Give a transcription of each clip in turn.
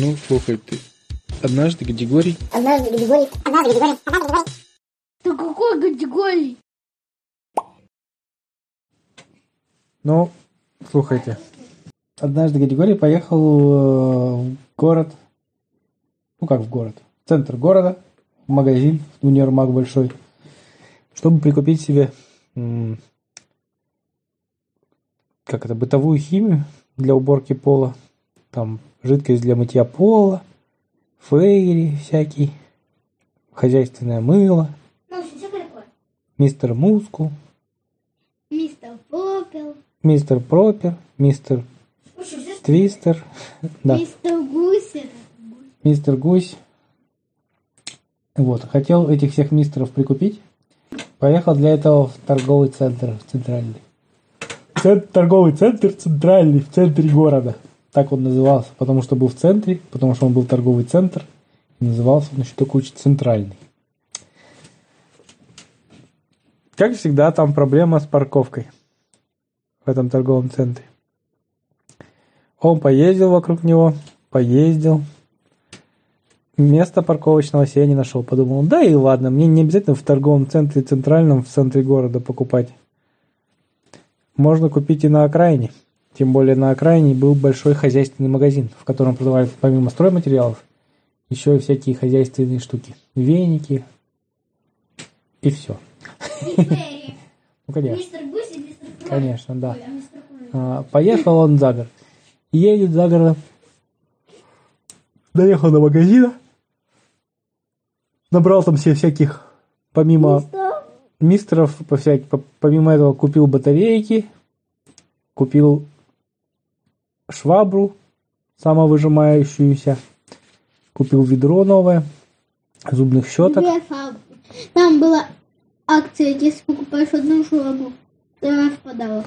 Ну, слухай ты. Однажды Григорий... Однажды Григорий... Однажды Григорий... Однажды Григорий... Да какой категории? Ну, слушайте. Однажды Григорий поехал э, в город, ну как в город, в центр города, в магазин, в универмаг большой, чтобы прикупить себе, как это, бытовую химию для уборки пола, там жидкость для мытья пола, фейри всякий, хозяйственное мыло, Ну, мистер Мускул, Мистер Попел, мистер Пропер, мистер Твистер, да. мистер Гусер. мистер Гусь. Вот, хотел этих всех мистеров прикупить. Поехал для этого в торговый центр в центральный. Цен- торговый центр центральный в центре города. Так он назывался, потому что был в центре, потому что он был торговый центр. И назывался он еще только очень центральный. Как всегда, там проблема с парковкой в этом торговом центре. Он поездил вокруг него, поездил. Места парковочного себе не нашел. Подумал, да и ладно, мне не обязательно в торговом центре центральном, в центре города покупать. Можно купить и на окраине. Тем более на окраине был большой хозяйственный магазин, в котором продавали помимо стройматериалов еще и всякие хозяйственные штуки. Веники и все. Ну, конечно. Конечно, да. А? А, Поехал он за город. Едет за городом. Доехал до магазина. Набрал там себе всяких, помимо мистеров, по всяк- по- помимо этого купил батарейки, купил швабру самовыжимающуюся, купил ведро новое, зубных щеток. Там была акция, если покупаешь одну швабру, то в подарок.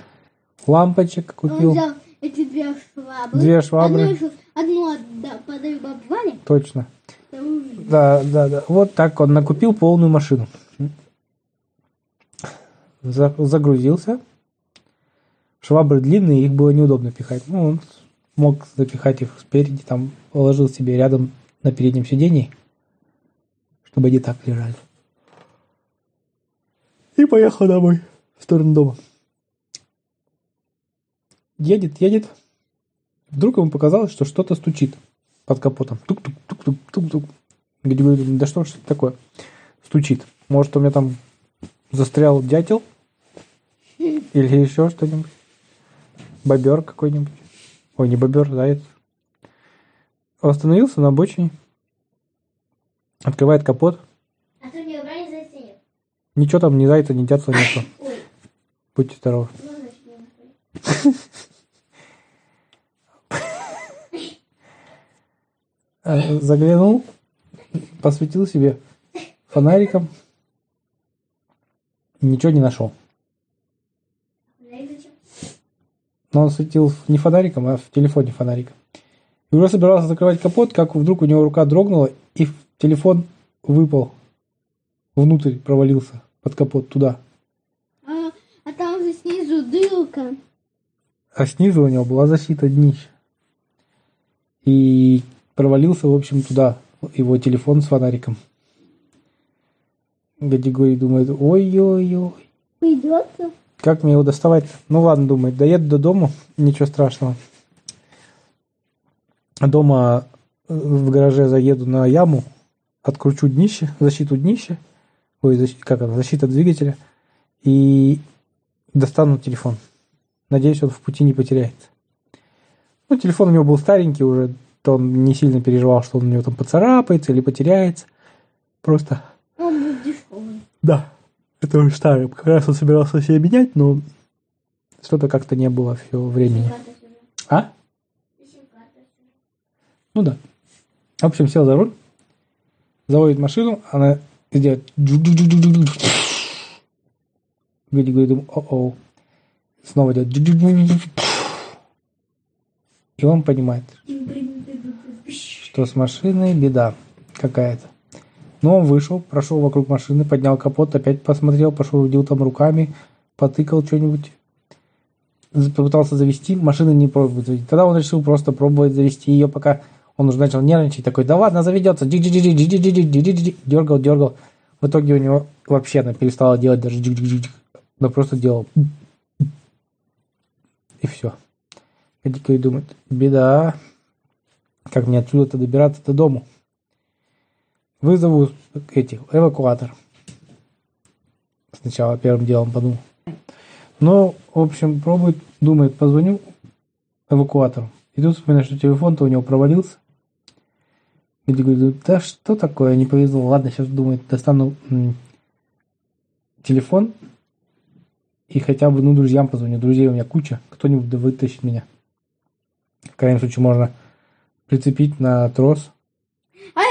лампочек Он купил. взял эти две швабры. Две швабры. Одну, одну подарю бабе Ване, Точно. Да, да, да. Вот так он накупил полную машину. За- загрузился. Швабры длинные, их было неудобно пихать. Ну, он мог запихать их спереди, там положил себе рядом на переднем сиденье, чтобы они так лежали. И поехал домой, в сторону дома. Едет, едет. Вдруг ему показалось, что что-то стучит под капотом. Тук-тук-тук-тук-тук-тук. Где говорит, да что ж это такое? Стучит. Может, у меня там застрял дятел? Или еще что-нибудь? Бобер какой-нибудь? Ой, не бобер, заяц. Остановился на обочине. Открывает капот. А ты не убрали за стенет? Ничего там ни зайца, ни дятла нету. Ой, Будьте здоровы. Э, Заглянул, посветил себе фонариком. Ничего не нашел. Знаешь, зачем? Но он светил не фонариком, а в телефоне фонариком. И уже собирался закрывать капот, как вдруг у него рука дрогнула, и телефон выпал внутрь, провалился под капот туда. А, а там же снизу дырка. А снизу у него была защита днища. И провалился, в общем, туда его телефон с фонариком. Гадигорий думает, ой-ой-ой, Придется. Как мне его доставать Ну ладно, думает, доеду до дома, ничего страшного. Дома э, в гараже заеду на яму, откручу днище, защиту днища, ой, защ- как это, защита двигателя, и достану телефон. Надеюсь, он в пути не потеряется. Ну, телефон у него был старенький уже, то он не сильно переживал, что он у него там поцарапается или потеряется. Просто Он будет дешевый. да, это уже старый. Как раз он собирался себе менять, но что-то как-то не было все времени. А? Ну да. В общем, сел за руль, заводит машину, она делает... Говорит, говорит, о-о. Снова делает... И он понимает, что с машиной беда какая-то. Но он вышел, прошел вокруг машины, поднял капот, опять посмотрел, пошурудил там руками, потыкал что-нибудь, попытался завести, машина не пробует завести. Тогда он решил просто пробовать завести ее, пока Он уже начал нервничать, такой, да ладно, заведется, дергал, дергал. В итоге у него вообще она перестала делать даже джик-джик-джик, но просто делал и все. Гадик думает, беда, как мне отсюда-то добираться до дому? Вызову этих, эвакуатор. Сначала первым делом подумал. Ну, в общем, пробует, думает, позвоню эвакуатору. И тут вспоминаю, что телефон-то у него провалился. И говорю, да что такое, не повезло. Ладно, сейчас думает, достану телефон и хотя бы, ну, друзьям позвоню. Друзей у меня куча, кто-нибудь да вытащит меня. В крайнем случае можно прицепить на трос. А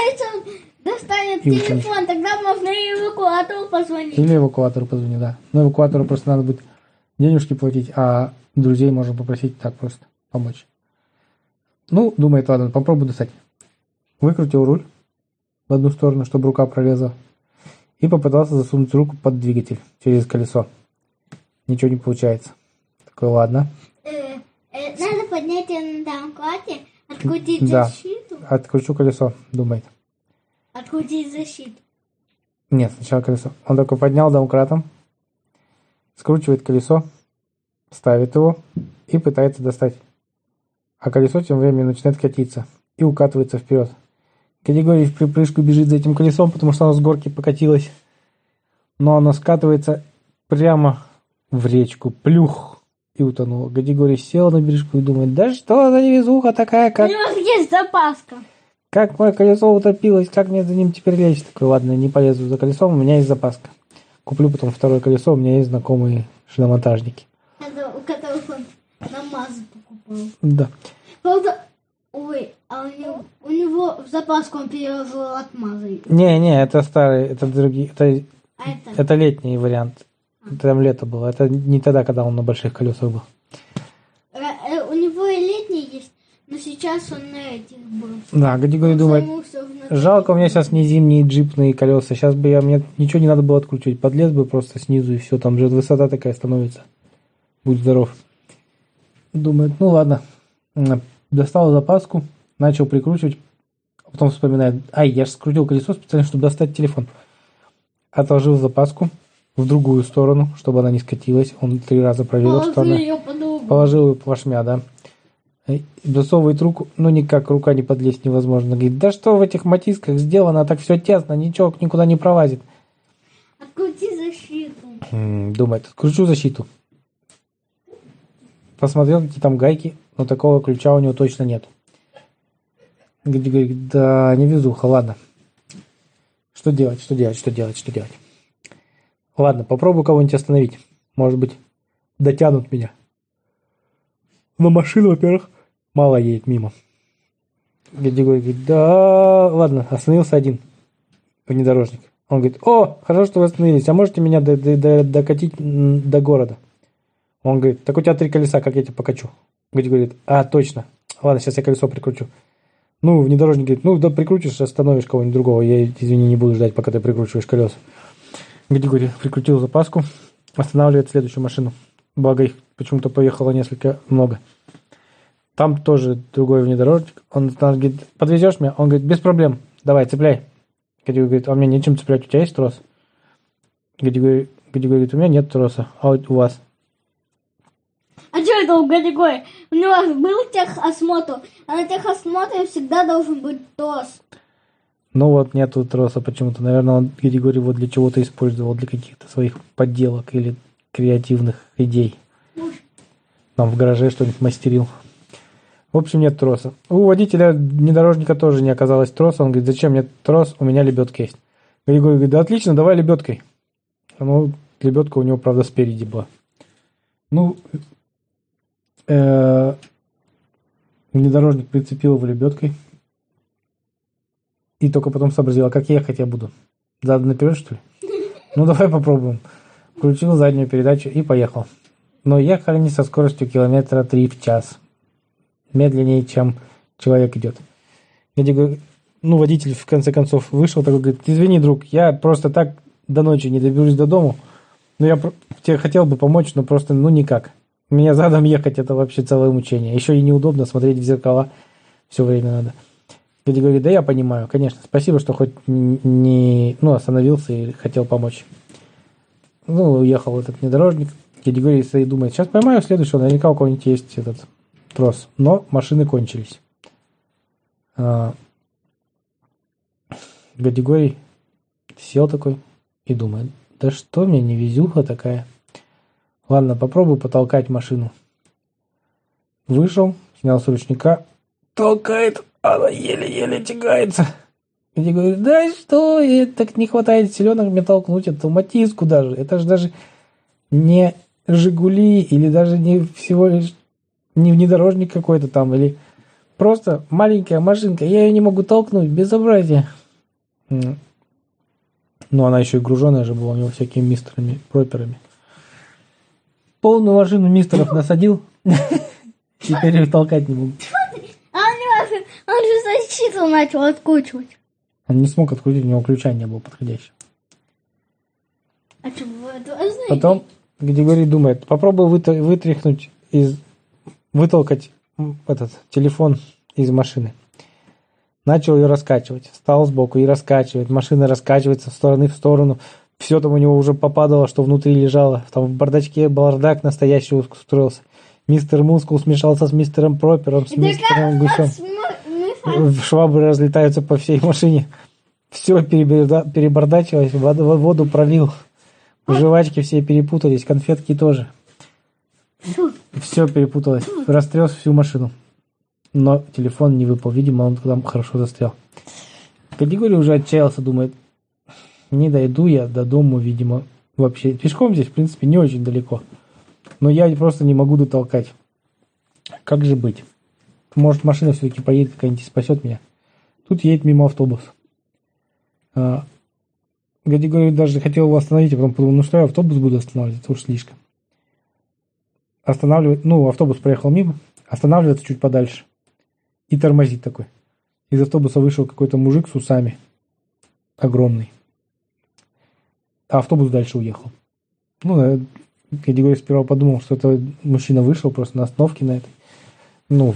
И телефон, тогда можно и эвакуатору позвонить. Или эвакуатору позвоню, да. Но эвакуатору просто надо будет денежки платить, а друзей можно попросить так просто помочь. Ну, думает, ладно, попробую достать. Выкрутил руль в одну сторону, чтобы рука пролезла. И попытался засунуть руку под двигатель через колесо. Ничего не получается. Такой, ладно. Э, э, надо поднять ее на домкрате, открутить Да. защиту. Откручу колесо, думает. Открутить защиту. Нет, сначала колесо. Он такой поднял домкратом, скручивает колесо, ставит его и пытается достать. А колесо тем временем начинает катиться и укатывается вперед. Категорий в припрыжку бежит за этим колесом, потому что оно с горки покатилось. Но оно скатывается прямо в речку. Плюх! И утонуло. Категорий сел на бережку и думает, да что за невезуха такая, как У него есть запаска. Как мое колесо утопилось, как мне за ним теперь лезть? Такой, ладно, не полезу за колесом, у меня есть запаска. Куплю потом второе колесо, у меня есть знакомые шиномонтажники. Это у которых он на Мазу покупал. Да. Правда, ой, а у него, у него в запаску он переложил от Мазы. Не-не, это старый, это другие, это, А это... это летний вариант. Это там лето было, это не тогда, когда он на больших колесах был. э, э, у него и летний есть, но сейчас он на этих был. Да, Гадигорий думает, жалко, у меня сейчас не зимние джипные колеса, сейчас бы я, мне ничего не надо было откручивать, подлез бы просто снизу и все, там же высота такая становится. Будь здоров. Думает, ну ладно. Достал запаску, начал прикручивать, потом вспоминает, ай, я же скрутил колесо специально, чтобы достать телефон. Отложил запаску в другую сторону, чтобы она не скатилась. Он три раза проверил, что Положил она... ее. Положил ее плашмя, да. И Засовывает руку, ну никак, рука не подлезть невозможно. Говорит, да что в этих матисках сделано, так все тесно, ничего никуда не пролазит. Открути защиту. Думает, откручу защиту. Посмотрел, какие там гайки, но такого ключа у него точно нет. Говорит, да, не везуха, ладно. Что делать, что делать, что делать, что делать? Ладно, попробую кого-нибудь остановить. Может быть, дотянут меня. Но машина, во-первых, мало едет мимо. Гади говорит, да, ладно, остановился один внедорожник. Он говорит, о, хорошо, что вы остановились, а можете меня до- до- до- докатить до города? Он говорит, так у тебя три колеса, как я тебя покачу? Гади говорит, а, точно, ладно, сейчас я колесо прикручу. Ну, внедорожник говорит, ну, да прикрутишь, остановишь кого-нибудь другого, я, извини, не буду ждать, пока ты прикручиваешь колеса. Гади говорит, прикрутил запаску, останавливает следующую машину. Благо их почему-то поехало несколько много. Там тоже другой внедорожник. Он говорит, подвезешь меня? Он говорит, без проблем, давай, цепляй. Гади говорит, а у меня нечем цеплять, у тебя есть трос? Гади говорит, у меня нет троса, а вот у вас? А что это у Гадигория? У него был техосмотр, а на техосмотре всегда должен быть трос. Ну вот, нету троса почему-то. Наверное, он Григорий его для чего-то использовал, для каких-то своих подделок или креативных идей. Там в гараже что-нибудь мастерил. В общем, нет троса. У водителя внедорожника тоже не оказалось троса. Он говорит, зачем мне трос, у меня лебедка есть. Григорий говорит, да отлично, давай лебедкой. Ну, лебедка у него, правда, спереди была. Ну, э, внедорожник прицепил его лебедкой. И только потом сообразил, а как ехать я буду? Задом наперед, что ли? Ну, давай попробуем. Включил заднюю передачу и поехал. Но ехали не со скоростью километра 3 в час. Медленнее, чем человек идет. Я говорю, ну, водитель в конце концов вышел, такой говорит, извини, друг, я просто так до ночи не доберусь до дому. Ну, я тебе хотел бы помочь, но просто, ну, никак. Меня задом ехать, это вообще целое мучение. Еще и неудобно смотреть в зеркала все время надо. Гади говорит, да я понимаю, конечно, спасибо, что хоть не, ну, остановился и хотел помочь. Ну, уехал этот внедорожник. Говорит, стоит, думает, сейчас поймаю следующего, наверняка у кого-нибудь есть этот трос. Но машины кончились. А, Гадигорий сел такой и думает, да что мне не везуха такая. Ладно, попробую потолкать машину. Вышел, снял с ручника, толкает, она еле-еле тягается. Где говорит, да что, ей так не хватает селенок мне толкнуть эту матиску даже. Это же даже не Жигули или даже не всего лишь не внедорожник какой-то там, или просто маленькая машинка. Я ее не могу толкнуть, безобразие. М. Ну, она еще и груженая же была у него всякими мистерами, проперами. Полную машину мистеров насадил. Теперь их толкать не могу. А он, же- защиту начал откручивать. Он не смог открутить, у него ключа не было подходящего. А что вы? Потом Григорий думает, попробуй вытряхнуть из... вытолкать этот телефон из машины. Начал ее раскачивать. Встал сбоку и раскачивает. Машина раскачивается в стороны в сторону. Все там у него уже попадало, что внутри лежало. Там в бардачке бардак настоящий устроился. Мистер Мускул смешался с мистером Пропером, с мистером Гусем. Швабры разлетаются по всей машине. Все перебордачилось, воду, воду пролил. Жвачки все перепутались, конфетки тоже. Фу. Все перепуталось. Растрес всю машину. Но телефон не выпал. Видимо, он там хорошо застрял. Категория уже отчаялся, думает, не дойду я до дома, видимо, вообще. Пешком здесь, в принципе, не очень далеко. Но я просто не могу дотолкать. Как же быть? Может, машина все-таки поедет какая-нибудь и спасет меня. Тут едет мимо автобус. А, Гадигорий даже хотел его остановить, а потом подумал, ну что я автобус буду останавливать, это уж слишком. Останавливает, ну, автобус проехал мимо, останавливается чуть подальше и тормозит такой. Из автобуса вышел какой-то мужик с усами. Огромный. А автобус дальше уехал. Ну, э, Гадигорий сперва подумал, что это мужчина вышел просто на остановке на этой. Ну,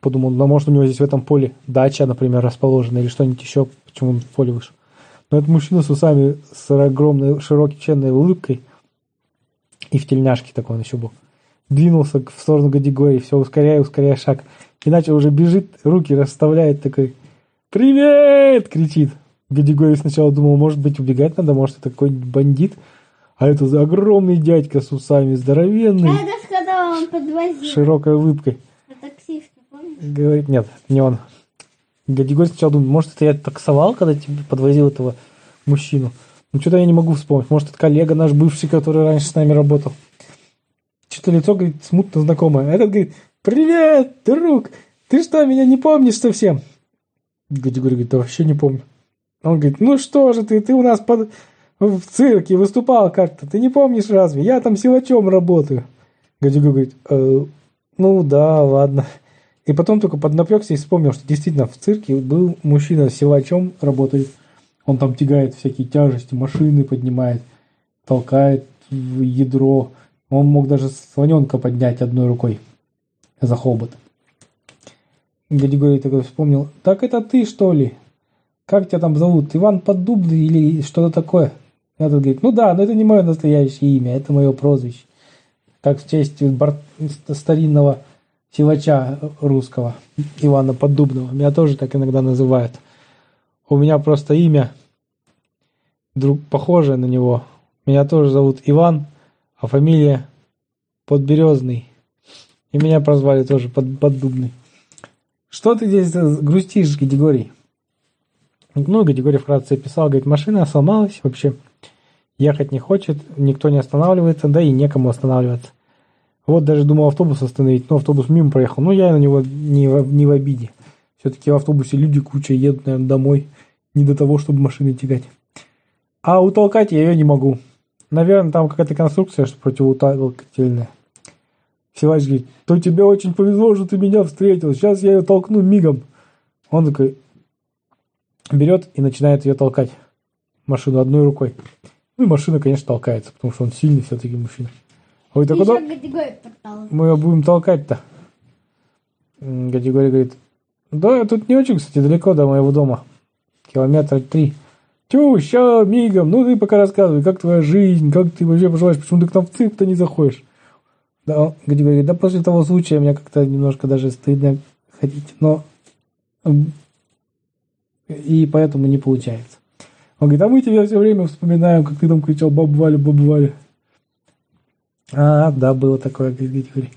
подумал, ну, может, у него здесь в этом поле дача, например, расположена или что-нибудь еще, почему он в поле вышел. Но этот мужчина с усами, с огромной, широкой улыбкой и в тельняшке такой он еще был. Двинулся в сторону Гадигории, все ускоряя, ускоряя шаг. И начал уже бежит, руки расставляет такой. «Привет!» кричит. Гадигорий сначала думал, может быть, убегать надо, может, это какой-нибудь бандит. А это огромный дядька с усами, здоровенный, А это когда он подвозил. широкой улыбкой. А таксист, помнишь? Говорит, нет, не он. Гадигорий сначала думает, может, это я таксовал, когда тебе подвозил этого мужчину. Ну, что-то я не могу вспомнить. Может, это коллега наш бывший, который раньше с нами работал. Что-то лицо, говорит, смутно знакомое. А этот говорит, привет, друг, ты что, меня не помнишь совсем? Гадигорий говорит, да вообще не помню. Он говорит, ну что же ты, ты у нас под... в цирке выступал как-то, ты не помнишь разве? Я там силачом работаю. Гадигорий говорит, «Э, ну да, ладно. И потом только поднапрягся и вспомнил, что действительно в цирке был мужчина с силачом работает. Он там тягает всякие тяжести, машины поднимает, толкает в ядро. Он мог даже слоненка поднять одной рукой за хобот. Григорий такой вспомнил, так это ты что ли? Как тебя там зовут? Иван Поддубный или что-то такое? Этот говорит, ну да, но это не мое настоящее имя, это мое прозвище. Как в честь старинного силача русского Ивана Поддубного. Меня тоже так иногда называют. У меня просто имя друг похожее на него. Меня тоже зовут Иван, а фамилия Подберезный. И меня прозвали тоже под, Поддубный. Что ты здесь грустишь, Григорий? Ну, Григорий вкратце писал, говорит, машина сломалась вообще. Ехать не хочет, никто не останавливается, да и некому останавливаться. Вот даже думал автобус остановить, но автобус мимо проехал. Ну, я на него не в, не в обиде. Все-таки в автобусе люди куча едут, наверное, домой. Не до того, чтобы машины тягать. А утолкать я ее не могу. Наверное, там какая-то конструкция что противоутолкательная. Силач говорит, то тебе очень повезло, что ты меня встретил. Сейчас я ее толкну мигом. Он такой берет и начинает ее толкать. Машину одной рукой. Ну и машина, конечно, толкается, потому что он сильный все-таки мужчина. Ой, так куда мы ее будем толкать-то? М, Гадигорий говорит, Да, тут не очень, кстати, далеко до моего дома. Километра три. Тю, ща, мигом, ну ты пока рассказывай, как твоя жизнь, как ты вообще поживаешь, почему ты к нам в цирк-то не заходишь? Да, он говорит, да после того случая мне как-то немножко даже стыдно ходить, но и поэтому не получается. Он говорит, а мы тебя все время вспоминаем, как ты там кричал бабу Валю, бабу Валю. А, да, было такое, говорит Григорий.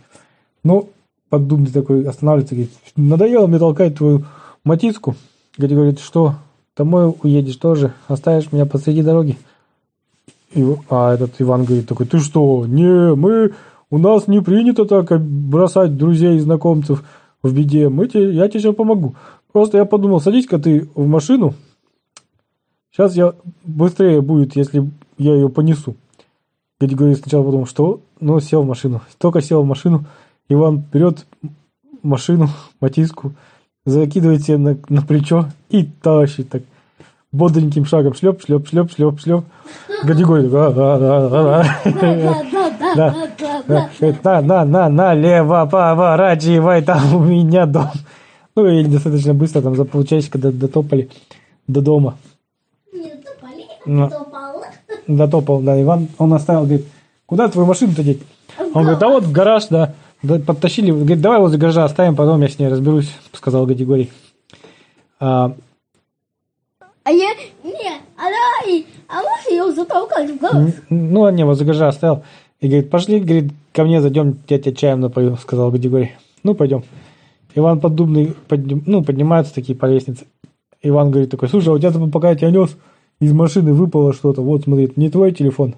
Ну, поддумный такой останавливается, говорит, надоело мне толкать твою матиску. Григорий говорит, что, домой уедешь тоже, оставишь меня посреди дороги. И, а этот Иван говорит такой, ты что, не, мы, у нас не принято так бросать друзей и знакомцев в беде, мы тебе, я тебе сейчас помогу. Просто я подумал, садись-ка ты в машину, сейчас я быстрее будет, если я ее понесу. Григорий говорит сначала подумал, что, ну, сел в машину. Только сел в машину, Иван берет машину, матиску, закидывает себе на, на плечо и тащит так бодреньким шагом шлеп, шлеп, шлеп, шлеп, шлеп. «А, а, а, а». Да, да, да, да, Да. да, на, на, на, налево поворачивай, там у меня дом. Ну и достаточно быстро, там за полчасика до- дотопали до дома. Не топали, Ну. Топал. Дотопал, да, Иван, он оставил, говорит, куда твою машину-то деть? Он говорит, а вот в гараж, да. Да, Подтащили, говорит, давай возле гаража оставим, потом я с ней разберусь, сказал Гадигорий. А, А я, не, а давай, а можешь ее затолкать в н- ну, не, возле гаража оставил. И говорит, пошли, говорит, ко мне зайдем, я тебя чаем напою, сказал Гадигорий. Ну, пойдем. Иван Поддубный, подним- ну, поднимаются такие по лестнице. Иван говорит такой, слушай, а у тебя я тебя нес, из машины выпало что-то, вот, смотри, это не твой телефон.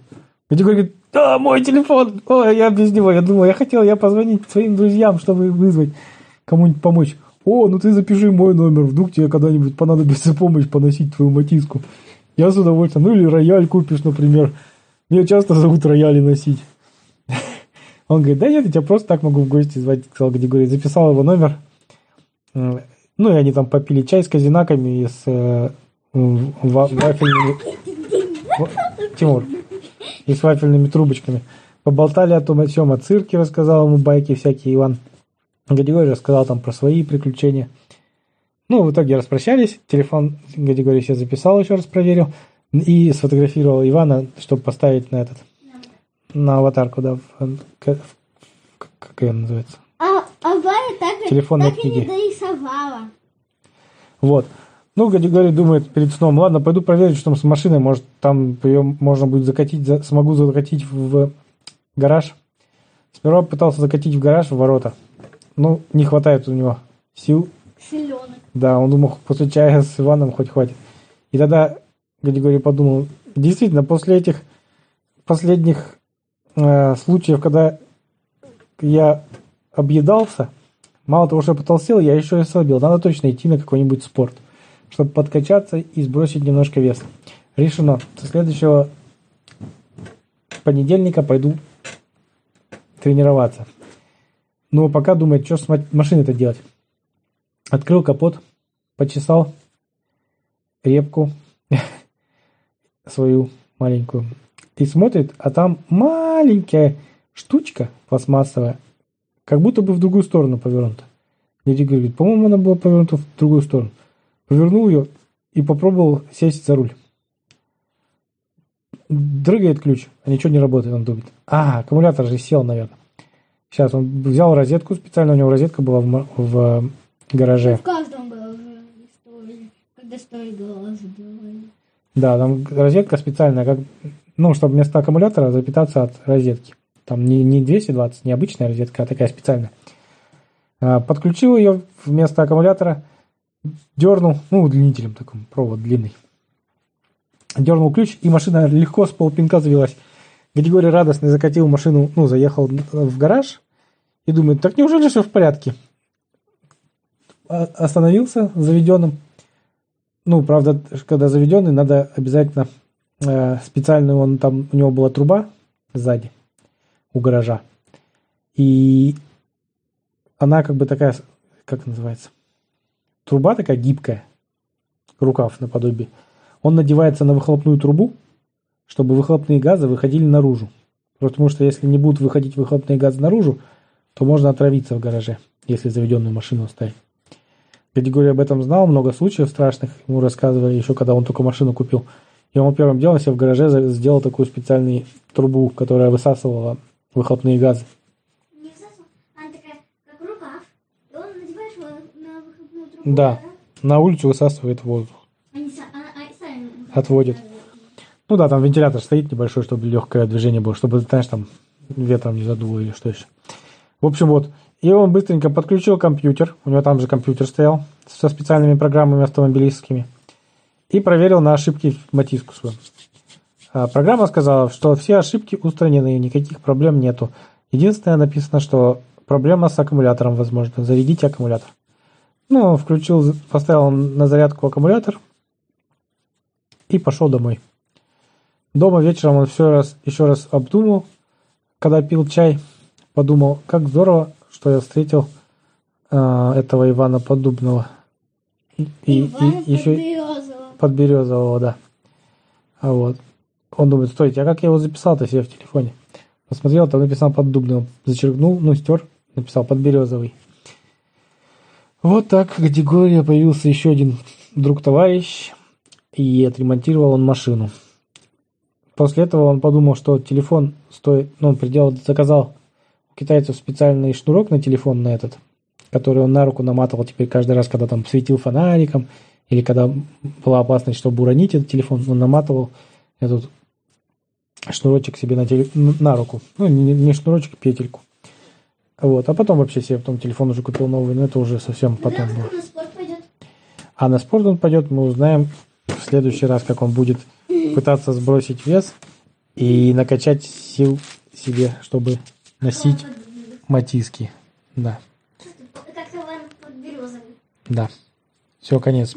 Гадигорий говорит, да, мой телефон, ой, я без него, я думал, я хотел, я позвонить своим друзьям, чтобы вызвать, кому-нибудь помочь. О, ну ты запиши мой номер, вдруг тебе когда-нибудь понадобится помощь поносить твою матиску. Я с удовольствием, ну или рояль купишь, например. Меня часто зовут рояли носить. Он говорит, да нет, я тебя просто так могу в гости звать, сказал Гадигорий. Записал его номер. Ну, и они там попили чай с казинаками и с э, вафельными... Ва- Тимур. И с вафельными трубочками. Поболтали о том, о всем, о цирке рассказал ему байки всякие Иван. Гадигорий рассказал там про свои приключения. Ну, в итоге распрощались. Телефон Гадигорий себе записал, еще раз проверил. И сфотографировал Ивана, чтобы поставить на этот на аватарку, да, в, в- как, ее называется. А, а Валя так, Телефонной так и не книги. дорисовала. Вот. Ну, Гадигорий думает перед сном, ладно, пойду проверю, что там с машиной, может, там ее можно будет закатить, за- смогу закатить в гараж. Сперва пытался закатить в гараж, в ворота. Ну, не хватает у него сил. Селенок. Да, он думал, после чая с Иваном хоть хватит. И тогда Гадигорий подумал, действительно, после этих последних э, случаев, когда я объедался, мало того, что я потолстел, я еще и ослабел. Надо точно идти на какой-нибудь спорт, чтобы подкачаться и сбросить немножко веса. Решено. Со следующего понедельника пойду тренироваться. Но пока думает, что с ма- машиной-то делать. Открыл капот, почесал репку свою маленькую и смотрит, а там маленькая штучка пластмассовая, как будто бы в другую сторону повернута. Дядя говорит, по-моему, она была повернута в другую сторону. Повернул ее и попробовал сесть за руль. Дрыгает ключ, а ничего не работает, он думает. А, аккумулятор же сел, наверное. Сейчас он взял розетку, специально у него розетка была в, в э, гараже. В каждом уже история, когда стоит глаз. Да, там розетка специальная, как, ну, чтобы вместо аккумулятора запитаться от розетки. Там не, не 220, не обычная розетка, а такая специальная. А, Подключил ее вместо аккумулятора, дернул, ну, удлинителем такой, провод длинный. Дернул ключ, и машина легко с полпинка завелась. Григорий радостно закатил машину, ну, заехал в гараж и думает, так неужели все в порядке? А- Остановился заведенным, ну, правда, когда заведенный, надо обязательно э, специальную, он там, у него была труба сзади, у гаража. И она как бы такая, как называется, труба такая гибкая, рукав наподобие. Он надевается на выхлопную трубу, чтобы выхлопные газы выходили наружу. Потому что если не будут выходить выхлопные газы наружу, то можно отравиться в гараже, если заведенную машину оставить. Григорий об этом знал, много случаев страшных ему рассказывали, еще когда он только машину купил. И он первым делом себе в гараже сделал такую специальную трубу, которая высасывала выхлопные газы. Не засунула. Она такая, как рукав. И он надеваешь его на выходную трубу. Да, на улицу высасывает воздух. Отводит. Ну да, там вентилятор стоит небольшой, чтобы легкое движение было, чтобы, знаешь, там ветром не задуло или что еще. В общем, вот. И он быстренько подключил компьютер. У него там же компьютер стоял со специальными программами автомобилистскими. И проверил на ошибки матиску свою. А программа сказала, что все ошибки устранены, никаких проблем нету. Единственное написано, что проблема с аккумулятором, возможно. Зарядите аккумулятор. Ну, включил, поставил на зарядку аккумулятор и пошел домой. Дома вечером он все раз, еще раз обдумал, когда пил чай, подумал, как здорово, что я встретил а, этого Ивана Поддубного. И, и- и еще. Подберезового, да. А вот. Он думает, стойте, а как я его записал-то себе в телефоне? Посмотрел, там написал Поддубный. Он зачеркнул, ну, стер, написал Подберезовый. Вот так в категории появился еще один друг-товарищ, и отремонтировал он машину. После этого он подумал, что телефон стоит, ну, он приделал, заказал у китайцев специальный шнурок на телефон на этот, который он на руку наматывал теперь каждый раз, когда там светил фонариком, или когда была опасность, чтобы уронить этот телефон, он наматывал этот шнурочек себе на, теле- на руку. Ну, не, не шнурочек, а петельку. Вот. А потом вообще себе потом телефон уже купил новый, но это уже совсем потом Когда было. А на спорт он пойдет, мы узнаем в следующий раз, как он будет пытаться сбросить вес и накачать сил себе, чтобы носить матиски. Да, Как да. Все, конец.